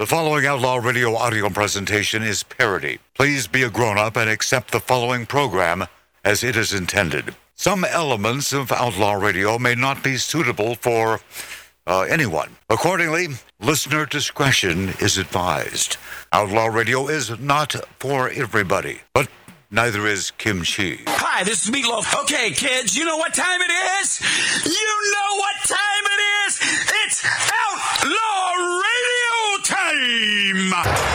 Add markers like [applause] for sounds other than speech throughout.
The following Outlaw Radio audio presentation is parody. Please be a grown up and accept the following program as it is intended. Some elements of Outlaw Radio may not be suitable for uh, anyone. Accordingly, listener discretion is advised. Outlaw Radio is not for everybody, but neither is kimchi. Hi, this is Meatloaf. Okay, kids, you know what time it is? You know what time it is? It's Outlaw Radio time!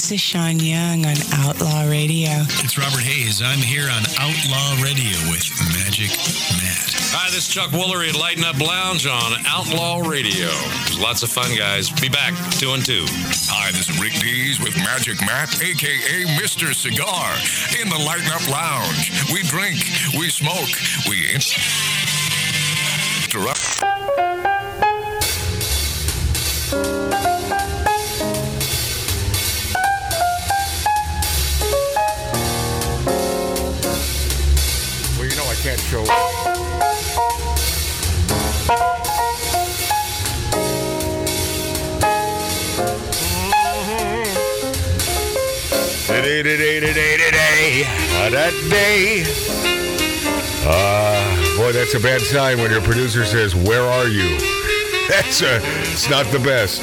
This is Sean Young on Outlaw Radio. It's Robert Hayes. I'm here on Outlaw Radio with Magic Matt. Hi, this is Chuck Woolery at Lighten Up Lounge on Outlaw Radio. There's lots of fun, guys. Be back, two and two. Hi, this is Rick Dees with Magic Matt, aka Mr. Cigar, in the Lighten Up Lounge. We drink, we smoke, we interrupt. Today, today, today, today, that day. Uh, boy, that's a bad sign when your producer says, "Where are you?" [laughs] That's uh, it's not the best.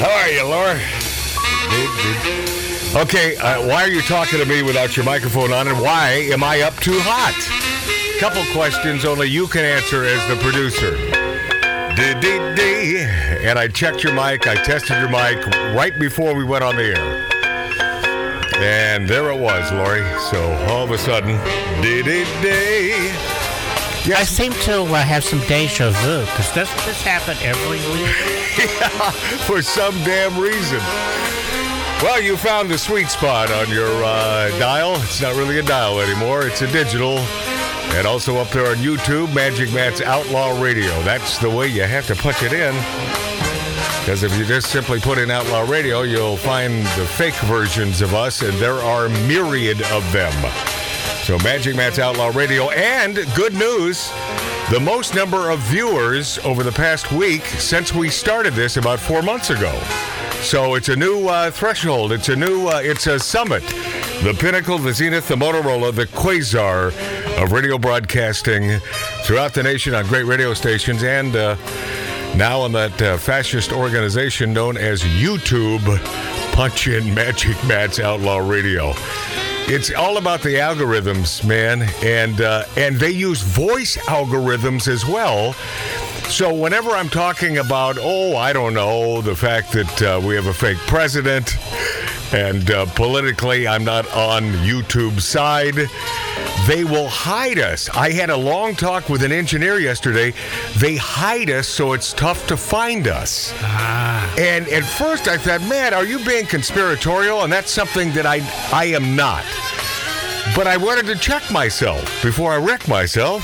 How are you, Laura? Okay, uh, why are you talking to me without your microphone on, and why am I up too hot? Couple questions only you can answer as the producer. And I checked your mic, I tested your mic right before we went on the air. And there it was, Lori. So all of a sudden, dee dee. I seem to uh, have some deja vu because doesn't this happen every week? [laughs] yeah, for some damn reason. Well, you found the sweet spot on your uh, dial. It's not really a dial anymore, it's a digital. And also up there on YouTube, Magic Matt's Outlaw Radio. That's the way you have to punch it in. Because if you just simply put in Outlaw Radio, you'll find the fake versions of us, and there are myriad of them. So Magic Matt's Outlaw Radio, and good news, the most number of viewers over the past week since we started this about four months ago. So it's a new uh, threshold. It's a new. Uh, it's a summit. The pinnacle, the zenith, the Motorola, the quasar of radio broadcasting throughout the nation on great radio stations, and uh, now on that uh, fascist organization known as YouTube. Punch in Magic Matt's Outlaw Radio. It's all about the algorithms, man, and uh, and they use voice algorithms as well. So whenever I'm talking about, oh, I don't know, the fact that uh, we have a fake president, and uh, politically I'm not on YouTube's side, they will hide us. I had a long talk with an engineer yesterday. They hide us so it's tough to find us. Ah. And at first I thought, man, are you being conspiratorial? And that's something that I I am not. But I wanted to check myself before I wreck myself.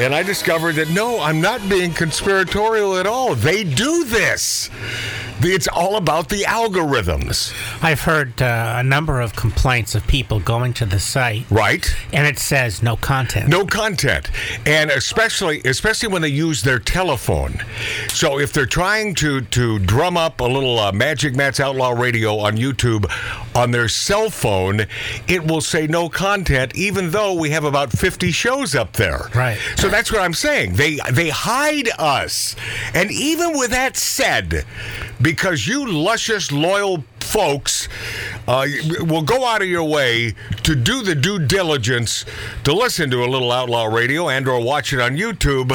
And I discovered that no, I'm not being conspiratorial at all. They do this. It's all about the algorithms. I've heard uh, a number of complaints of people going to the site Right? and it says no content. No content, and especially especially when they use their telephone. So if they're trying to to drum up a little uh, Magic Matt's Outlaw Radio on YouTube on their cell phone, it will say no content, even though we have about 50 shows up there. Right. So that's what I'm saying. They they hide us, and even with that said, because you luscious loyal folks uh, will go out of your way to do the due diligence to listen to a little outlaw radio and or watch it on YouTube.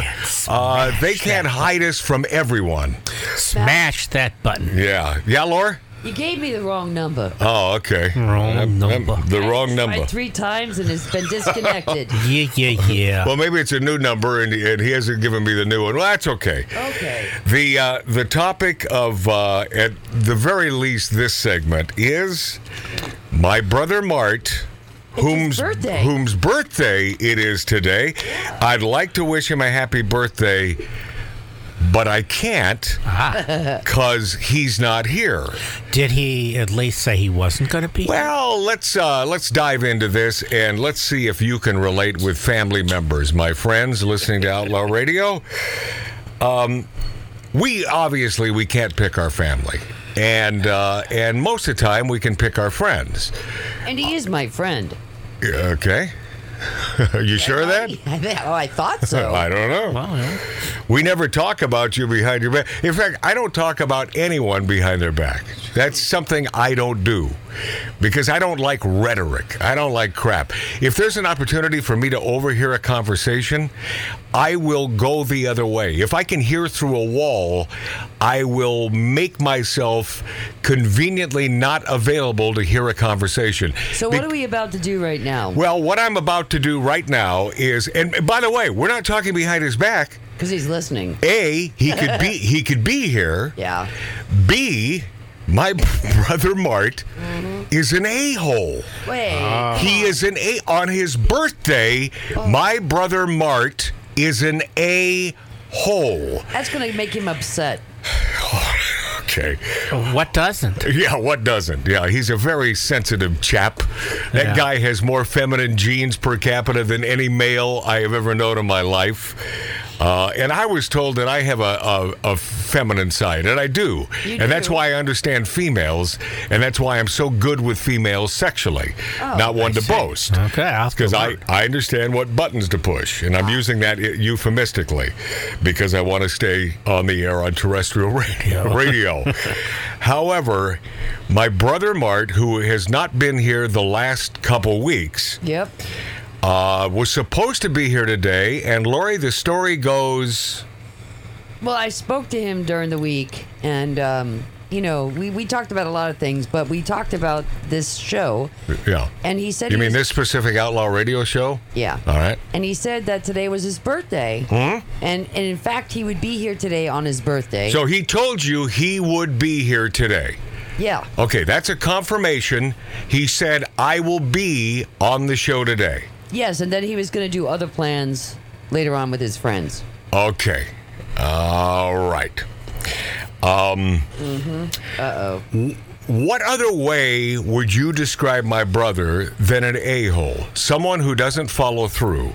Uh, they can't hide us from everyone. Smash that button. Yeah, yeah, Laura. You gave me the wrong number. Oh, okay. Wrong um, number. the I wrong tried number. three times and it's been disconnected. [laughs] Yeah, yeah, yeah. Well, maybe it's a new number, and, and he hasn't given me the new one. Well, that's okay. Okay. The uh, the topic of uh, at the very least this segment is my brother Mart. Whom's birthday. whom's birthday it is today. I'd like to wish him a happy birthday but I can't because [laughs] he's not here. Did he at least say he wasn't going to be? Here? Well, let's uh, let's dive into this and let's see if you can relate with family members, my friends listening to Outlaw [laughs] Radio. Um, we obviously we can't pick our family, and uh, and most of the time we can pick our friends. And he is my friend. Okay. Are [laughs] you sure of that? oh, I thought so. [laughs] I don't know. We never talk about you behind your back. In fact, I don't talk about anyone behind their back. That's something I don't do because I don't like rhetoric. I don't like crap. If there's an opportunity for me to overhear a conversation, I will go the other way. If I can hear through a wall, I will make myself conveniently not available to hear a conversation. So Be- what are we about to do right now? well, what I'm about to do right now is, and by the way, we're not talking behind his back. Because he's listening. A, he could be [laughs] he could be here. Yeah. B, my [laughs] brother Mart mm-hmm. is an a hole. Wait. Ah. He is an a on his birthday. Oh. My brother Mart is an a hole. That's going to make him upset. Okay. What doesn't? Yeah, what doesn't? Yeah, he's a very sensitive chap. That Yeah. guy has more feminine genes per capita than any male I have ever known in my life. Uh, and I was told that I have a, a, a feminine side, and I do. You and that's why I understand females, and that's why I'm so good with females sexually. Oh, Not one I to see. boast. Okay, I'll have to Because I. I understand what buttons to push, and I'm using that euphemistically because I want to stay on the air on terrestrial [laughs] radio. [laughs] radio. However, my brother Mart, who has not been here the last couple weeks, Yep. Uh, was supposed to be here today. And Lori, the story goes. Well, I spoke to him during the week, and um, you know, we, we talked about a lot of things, but we talked about this show, Yeah. and he said You he mean was- this specific outlaw radio show? Yeah. All right. And he said that today was his birthday, hmm and and in fact he would be here today on his birthday. So he told you he would be here today. yeah. Okay, that's a confirmation. He said, I will be on the show today. Yes, and then he was going to do other plans later on with his friends. Okay. All right. Um, Uh oh. What other way would you describe my brother than an a hole? Someone who doesn't follow through.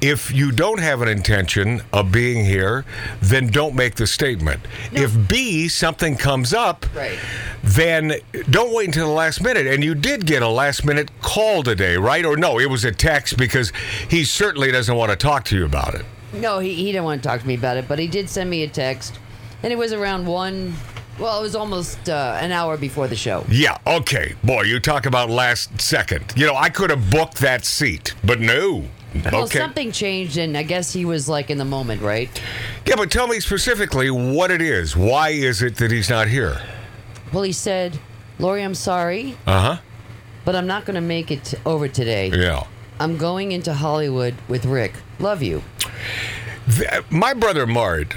If you don't have an intention of being here, then don't make the statement. If B, something comes up, Right. then don't wait until the last minute. And you did get a last minute call today, right? Or no, it was a text because he certainly doesn't want to talk to you about it. No, he, he didn't want to talk to me about it, but he did send me a text, and it was around one. Well, it was almost uh, an hour before the show. Yeah, okay. Boy, you talk about last second. You know, I could have booked that seat, but no. Well, okay. something changed, and I guess he was like in the moment, right? Yeah, but tell me specifically what it is. Why is it that he's not here? Well, he said, "Lori, I'm sorry, Uh huh. but I'm not going to make it over today. Yeah. I'm going into Hollywood with Rick. Love you." Th- My brother Mart,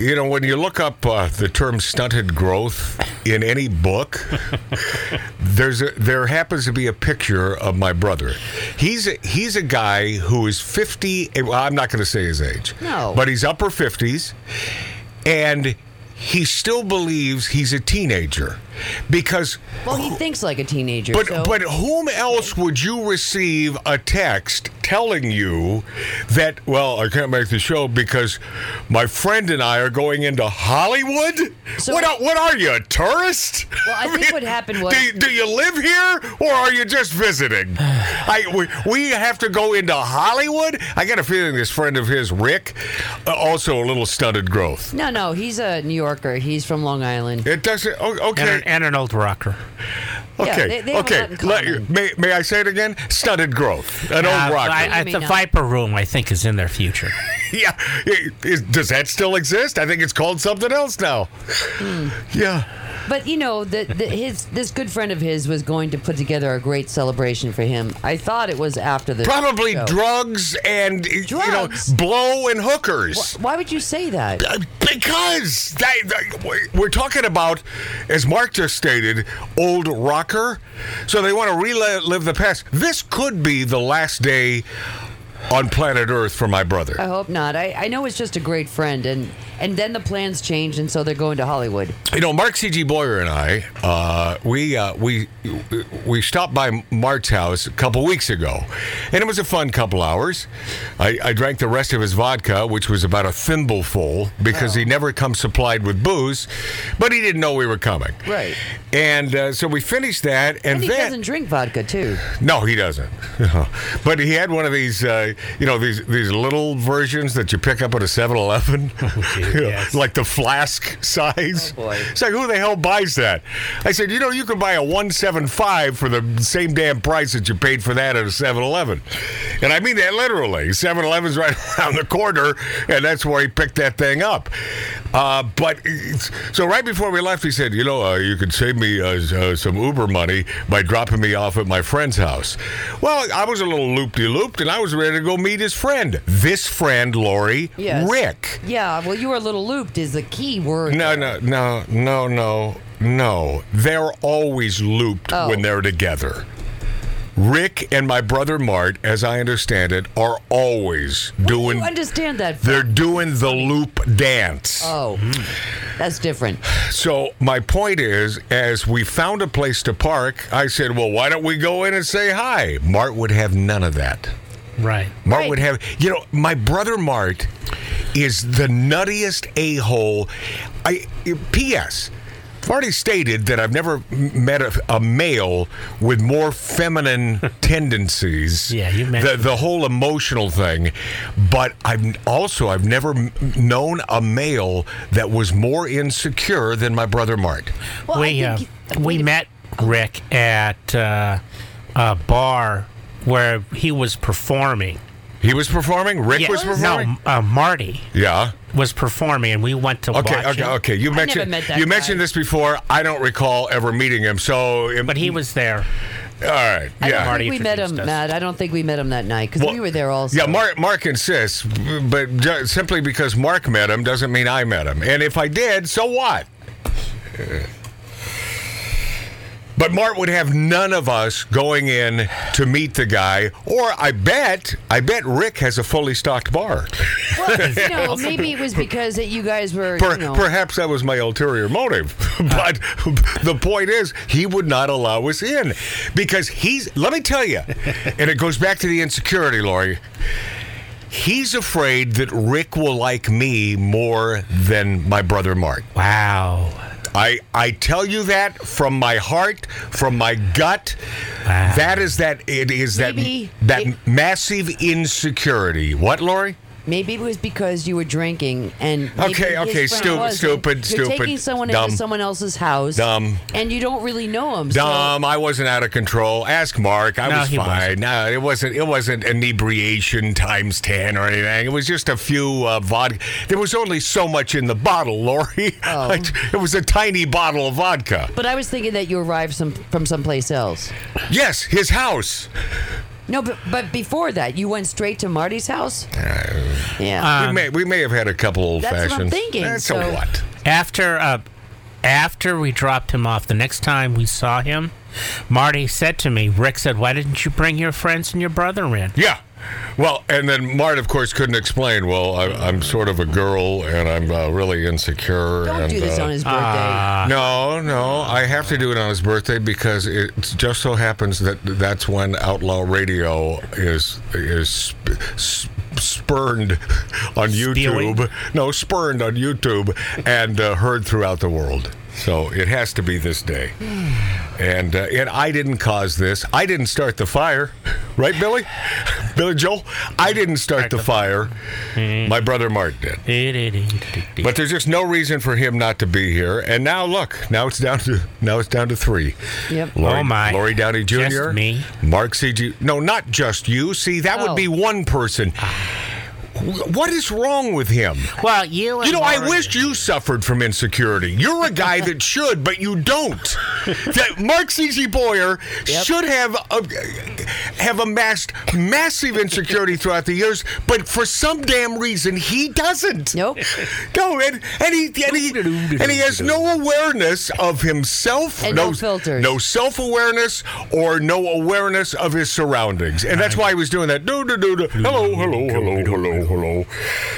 you know, when you look up uh, the term stunted growth in any book, [laughs] there's a, there happens to be a picture of my brother. He's a, he's a guy who is 50. Well, I'm not going to say his age. No. But he's upper 50s, and he still believes he's a teenager because Well, he thinks like a teenager. but so but whom else would you receive a text telling you that well I can't make the show because my friend and I are going into Hollywood? So- what are, what are you a tourist? Well, I think what happened was- do you, do you live here or are you just visiting? [sighs] I we, we have to go into Hollywood. I got a feeling this friend of his Rick uh, also a little stunted growth. no, no, he's a New Yorker. He's from Long Island. It doesn't. And okay. an, and an old rocker. Yeah, Okay. they- they okay. Let- may, may I say it again? Stunted growth. An Uh, old rocker. I, I, the. Viper Room, I think, is in their future. [laughs] yeah. Is- does that still exist? I think it's called something else now. Hmm. Yeah. But you know, the, the, his this good friend of his was going to put together a great celebration for him. I thought it was after the Probably show. drugs and you know blow and hookers. Why would you say that? Uh, Because that- we're talking about, as Mark just stated, old rocker. So they want to relive the past. This could be the last day on planet Earth for my brother. I hope not. I, I know it's just a great friend, and and then the plans changed, and so they're going to Hollywood. You know, Mark C.G. Boyer and I, uh, we uh, we we stopped by Mark's house a couple weeks ago, and it was a fun couple hours. I, I drank the rest of his vodka, which was about a thimbleful, because he never comes supplied with booze, but he didn't know we were coming. Right. And uh, so we finished that, and, And he then doesn't drink vodka too. no, he doesn't. [laughs] but he had one of these, uh, you know, these these little versions that you pick up at a 7-Eleven, You know, [laughs] yes. like the flask size. Oh. It's like who the hell buys that? I said, you know, you can buy a 175 for the same damn price that you paid for that at a 7-Eleven. And I mean that literally. 7-Eleven's right [laughs] around the corner, and that's where he picked that thing up. Uh, but so right before we left, he said, you know, uh, you could save me uh, uh, some Uber money by dropping me off at my friend's house. Well, I was a little loop-de-looped, and I was ready to go meet his friend. This friend, Lori, Yes. Rick. Yeah, well, you were a little looped is a key word. No, no, no, no, no, no. They're always looped Oh. when they're together. Rick and my brother Mart, as I understand it, are always Where do doing. you understand that? They're doing the loop dance. Oh, that's different. So my point is, as we found a place to park, I said, "Well, why don't we go in and say hi?" Mart would have none of that. Right. Mart Right. would have, you know, my brother Mart is the nuttiest a hole. I P.S. I've already stated that I've never met a, a male with more feminine [laughs] tendencies. Yeah, you the, mentioned the whole emotional thing, but I've also I've never m- known a male that was more insecure than my brother Mart. Well, we uh, think- we met Rick at uh, a bar where he was performing. He was performing. Rick Yeah, was performing. No, uh, Marty Yeah. was performing, and we went to Okay, watch okay, him. okay. You I never mentioned met that you guy. mentioned this before. I don't recall ever meeting him. So, But he was there. all right. I Yeah. Marty we met him, introduced us. Matt. I don't think we met him that night because Well, we were there also. Yeah, Mark, Mark insists, but ju- simply because Mark met him doesn't mean I met him. And if I did, so what? But Mark would have none of us going in to meet the guy, or I bet, I bet Rick has a fully stocked bar. Well, you know, maybe it was because that you guys were, Per- you know, Perhaps that was my ulterior motive. [laughs] but the point is, he would not allow us in because he's, let me tell you, and it goes back to the insecurity, Lori. He's afraid that Rick will like me more than my brother Mart. Wow. I, I tell you that from my heart, from my gut. Wow. That is that it is Maybe that that it- massive insecurity. What, Lori? Maybe it was because you were drinking and maybe Okay, okay, friend stu- wasn't. stupid, You're stupid, taking someone dumb. into someone else's house, Dumb. and you don't really know him. so- Dumb. I wasn't out of control. Ask Mark. I No, was fine. wasn't. No, it wasn't. It wasn't inebriation times ten or anything. It was just a few uh, vodka. There was only so much in the bottle, [laughs] Lori. Oh. It was a tiny bottle of vodka. But I was thinking that you arrived some from someplace else. Yes, his house. No, but but before that, you went straight to Marty's house. yeah. we may we may have had a couple old That's what I'm thinking, That's so- a what? After uh, after we dropped him off, the next time we saw him, Marty said to me, Rick said, "Why didn't you bring your friends and your brother in?" Yeah. Well, and then Mart, of course, couldn't explain. Well, I, I'm sort of a girl, and I'm uh, really insecure. don't and, do this uh, on his birthday. Ah. No, no, I have to do it on his birthday because it just so happens that that's when Outlaw Radio is is sp- s- spurned on Spewing? YouTube. No, spurned on YouTube and uh, heard throughout the world. So it has to be this day. And uh, and I didn't cause this. I didn't start the fire, right, Billy? [laughs] Billy Joel. I didn't start the fire. My brother Mart did. But there's just no reason for him not to be here. And now look, now it's down to now it's down to three. Yep. Lori, Oh, my. Lori Downey Jr. Just me? Mark C.G. No, not just you. See, that Oh. would be one person. What is wrong with him? Well, you and You know, I Lauren- wished you suffered from insecurity. You're a guy [laughs] that should, but you don't. That Mark C.G. Boyer should have uh, have amassed massive insecurity throughout the years, but for some damn reason he doesn't. Nope. [laughs] No, and, and he and he and he has no awareness of himself, And no filters. no self awareness, or no awareness of his surroundings, and that's why he was doing that. Do do do do. Hello, hello, hello, hello, hello.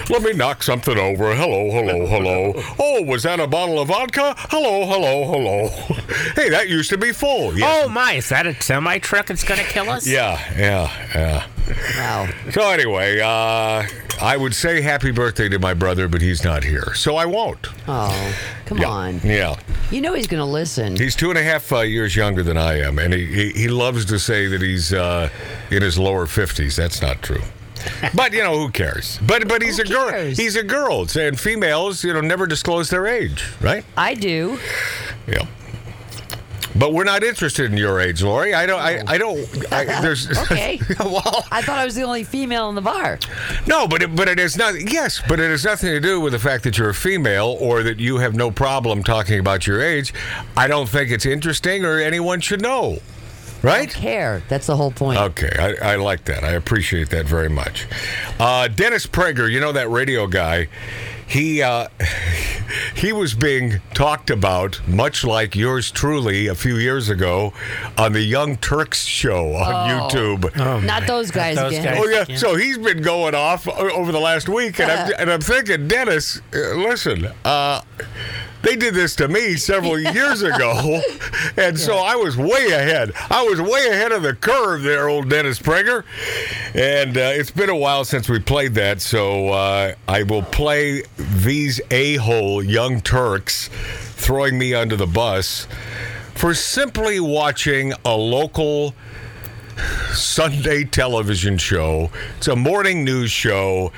Let me knock something over. Hello, hello, hello. Oh, was that a bottle of vodka? Hello, hello, hello. [laughs] Hey, that used to be full. Yeah. Oh my, is that a semi truck that's gonna kill us? Yeah, yeah, yeah. Wow. So anyway, uh, I would say happy birthday to my brother, but he's not here, so I won't. Oh, come yeah. on. Yeah. You know he's going to listen. He's two and a half uh, years younger than I am, and he, he, he loves to say that he's uh, in his lower 50s. That's not true. But you know who cares? But but he's Who a girl. cares? He's a girl, and females, you know, never disclose their age, right? I do. Yeah. But we're not interested in your age, Lori. I don't. I, I don't. I, there's [laughs] Okay. [laughs] well, I thought I was the only female in the bar. no, but it, but it is not. Yes, but it has nothing to do with the fact that you're a female or that you have no problem talking about your age. I don't think it's interesting or anyone should know, right? Care. That's the whole point. Okay, I, I like that. I appreciate that very much. Uh, Dennis Prager, you know that radio guy. He uh, [laughs] he was being talked about, much like yours truly, a few years ago, on the Young Turks show on YouTube. Not those guys those again. guys. Oh yeah, Yeah. so he's been going off o- over the last week, and I'm, [laughs] and I'm thinking, Dennis, uh, listen, uh, they did this to me several [laughs] years ago, and so I was way ahead. I was way ahead of the curve there, old Dennis Prager, and uh, it's been a while since we played that, so uh, I will play these a-hole Young Turks throwing me under the bus for simply watching a local Sunday television show. It's a morning news show.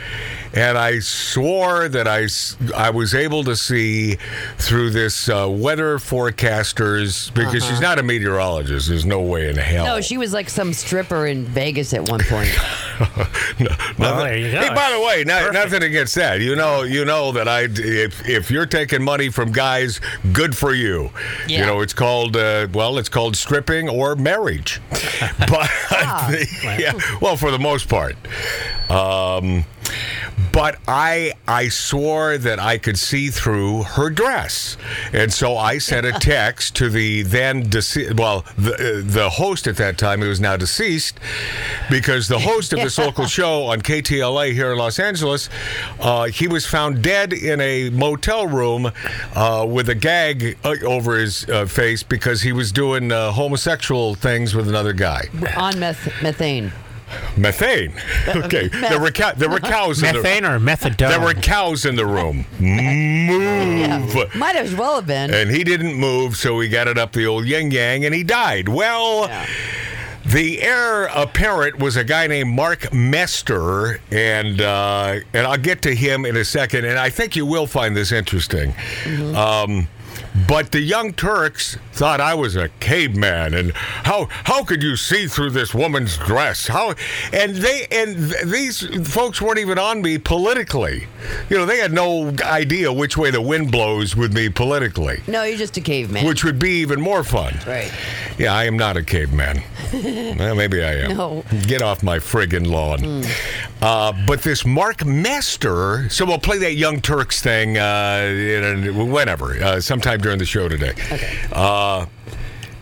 And I swore that I, I was able to see through this uh, weather forecasters because she's not a meteorologist. There's no way in hell. No, she was like some stripper in Vegas at one point. [laughs] [laughs] Well, there you go. Hey, by the way, no, nothing against that. You know, you know that I if if you're taking money from guys, good for you. You know, it's called uh, well, it's called stripping or marriage. [laughs] but yeah, well, for the most part. Um, but I I swore that I could see through her dress, and so I sent a [laughs] text to the then dece- well the uh, the host at that time who is now deceased, because the host of this local [laughs] show on KTLA here in Los Angeles, uh, he was found dead in a motel room uh, with a gag uh, over his uh, face because he was doing uh, homosexual things with another guy. on meth- methane. Methane. [laughs] Okay, there were cow- there were [laughs] cows in the Methane or methadone? there were cows in the room. Move. Might as well have been. And he didn't move, so he got it up the old yin yang and he died. Well, Yeah. the heir apparent was a guy named Mark Mester, and uh, and I'll get to him in a second. And I think you will find this interesting. Mm-hmm. Um, but the Young Turks thought I was a caveman, and how how could you see through this woman's dress? How and they and th- these folks weren't even on me politically. You know, they had no idea which way the wind blows with me politically, no, you're just a caveman. which would be even more fun. right. Yeah, I am not a caveman. [laughs] well, maybe I am. No. Get off my friggin' lawn. Uh, but this Mark Mester, so we'll play that Young Turks thing uh, in a, whenever, uh, sometime during the show today. Okay. Uh,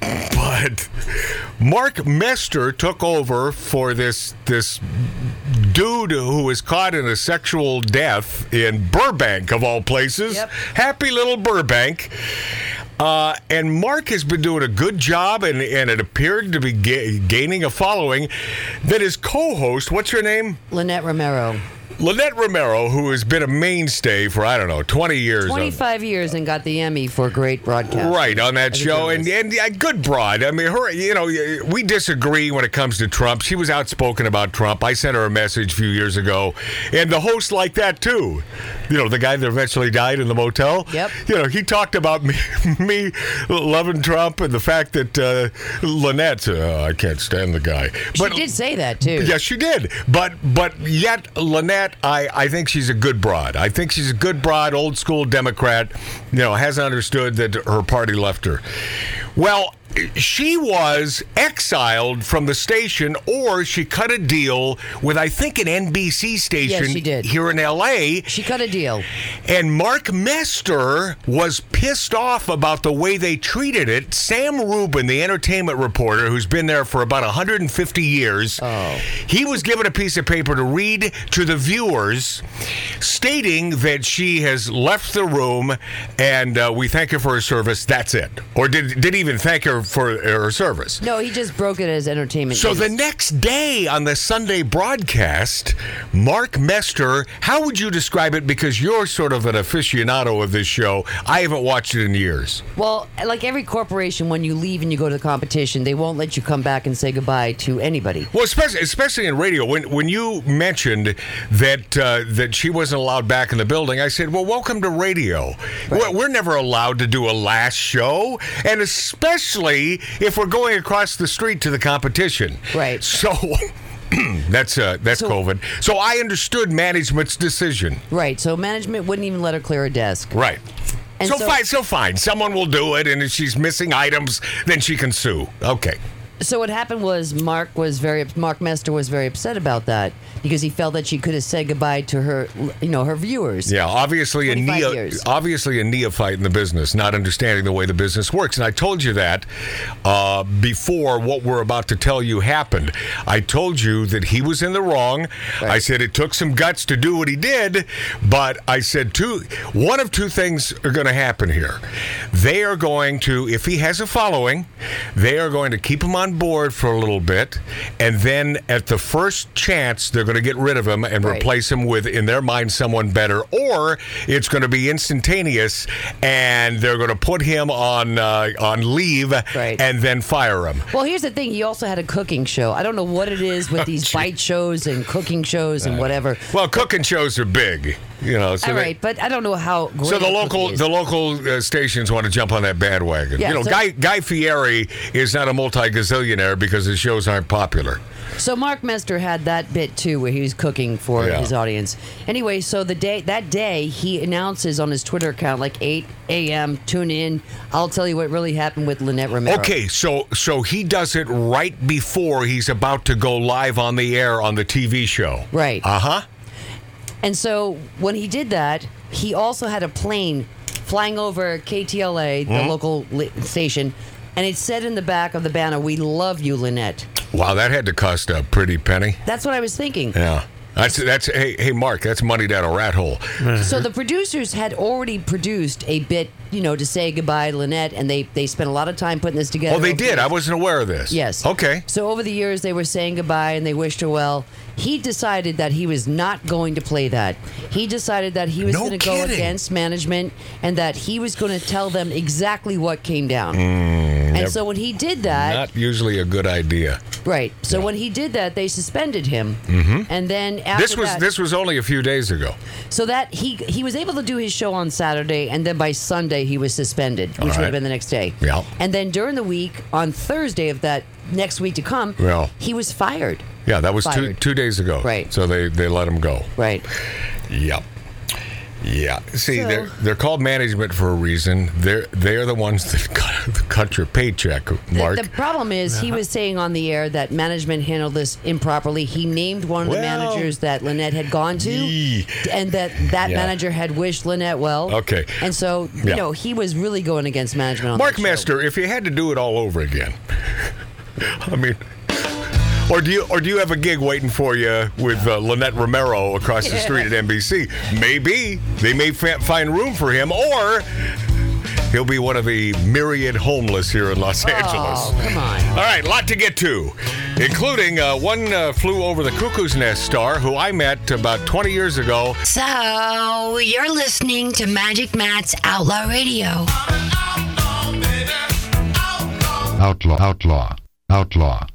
but Mark Mester took over for this this dude who was caught in a sexual death in Burbank of all places. Yep. Happy little Burbank. Uh, and Mark has been doing a good job, and, and it appeared to be ga- gaining a following. That his co-host, what's your name? Lynette Romero. Lynette Romero, who has been a mainstay for I don't know twenty years. 25 years and got the Emmy for great broadcast. Right on that show, and and yeah, good broad. I mean, her. You know, we disagree when it comes to Trump. She was outspoken about Trump. I sent her a message a few years ago, and the host liked that too. You know, the guy that eventually died in the motel. Yep. You know, he talked about me, [laughs] me loving Trump and the fact that uh, Lynette. Uh, I can't stand the guy. But, She did say that too. Yes, she did. But but yet Lynette, I, I think she's a good broad. I think she's a good broad, old school Democrat. You know, hasn't understood that her party left her. Well, she was exiled from the station, or she cut a deal with, I think, an NBC station she did. here in LA. She cut a deal. And Mark Mester was pissed off about the way they treated it. Sam Rubin, the entertainment reporter, who's been there for about 150 years, he was given a piece of paper to read to the viewers, stating that she has left the room and uh, we thank her for her service. That's it. Or did did even thank her for her service. No, he just broke it as entertainment. So news. the next day on the Sunday broadcast, Mark Mester, how would you describe it? Because you're sort of an aficionado of this show. I haven't watched it in years. Well, like every corporation, when you leave and you go to the competition, they won't let you come back and say goodbye to anybody. Well, especially especially in radio, when when you mentioned that uh, that she wasn't allowed back in the building, I said, "Well, welcome to radio. We're, we're never allowed to do a last show, and especially if we're going across the street to the competition." Right. So. [clears throat] that's uh, that's So- COVID. So I understood management's decision. Right. So management wouldn't even let her clear a desk. Right. And so, so- fine, so fine. Someone will do it, and if she's missing items, then she can sue. Okay. So what happened was Mark was very Mark Mester was very upset about that because he felt that she could have said goodbye to her, you know, her viewers. Yeah, obviously a 25 neo, years. obviously a neophyte in the business, not understanding the way the business works. And I told you that uh, before what we're about to tell you happened. I told you that he was in the wrong. I said it took some guts to do what he did, but I said two. One of two things are going to happen here. They are going to, if he has a following, they are going to keep him on board for a little bit, and then at the first chance, they're going to get rid of him and Right. replace him with, in their mind, someone better, or it's going to be instantaneous, and they're going to put him on uh, on leave Right. and then fire him. Well, here's the thing. He also had a cooking show. I don't know what it is with [laughs] these bite shows and cooking shows and whatever. Well, cooking shows are big, you know. So All they- right, but I don't know how. So the local the local uh, stations want to jump on that bandwagon. Yeah, you know, so- Guy Guy Fieri is not a multi because his shows aren't popular. So Mark Mester had that bit too, where he was cooking for Yeah. his audience. Anyway, so the day that day he announces on his Twitter account, like 8 a.m. Tune in. I'll tell you what really happened with Lynette Romero. Okay, so so he does it right before he's about to go live on the air on the TV show. Right. Uh huh. And so when he did that, he also had a plane flying over KTLA, the local station, and it said in the back of the banner, "We love you, Lynette." Wow, that had to cost a pretty penny. That's what I was thinking. Yeah. That's that's hey hey Mark, that's money down a rat hole. [laughs] So the producers had already produced a bit, you know, to say goodbye to Lynette, and they they spent a lot of time putting this together. Oh, they did. I wasn't aware of this. Yes. Okay. So over the years, they were saying goodbye and they wished her well. He decided that he was not going to play that. He decided that he was No going to go kidding. against management and that he was going to tell them exactly what came down. Mm. And so when he did that, Not usually a good idea. right? So when he did that, they suspended him. And then after Mm-hmm. This was that, this was only a few days ago. so that he he was able to do his show on Saturday, and then by Sunday he was suspended, which would have been the next day. Yeah. And then during the week, on Thursday of that next week to come, well, he was fired. Yeah, that was two two days ago. Right. So they they let him go. Right. Yep. Yeah. See, So- they're they're called management for a reason. They're they're the ones that [laughs] cut, cut your paycheck, The, Mark. the problem is he uh-huh. was saying on the air that management handled this improperly. He named one of the managers that Lynette had gone to, and that that Yeah. manager had wished Lynette well. Okay. And so you Yeah. know he was really going against management. On Mark. Mester, if you had to do it all over again, [laughs] I mean, or do you or do you have a gig waiting for you with uh, Lynette Romero across the street at NBC? Maybe they may fa- find room for him, or he'll be one of the myriad homeless here in Los Angeles. Oh, come on. All right, lot to get to, including uh, one uh, flew over the cuckoo's nest star who I met about 20 years ago. So, you're listening to Magic Matt's Outlaw Radio. Outlaw, outlaw, outlaw,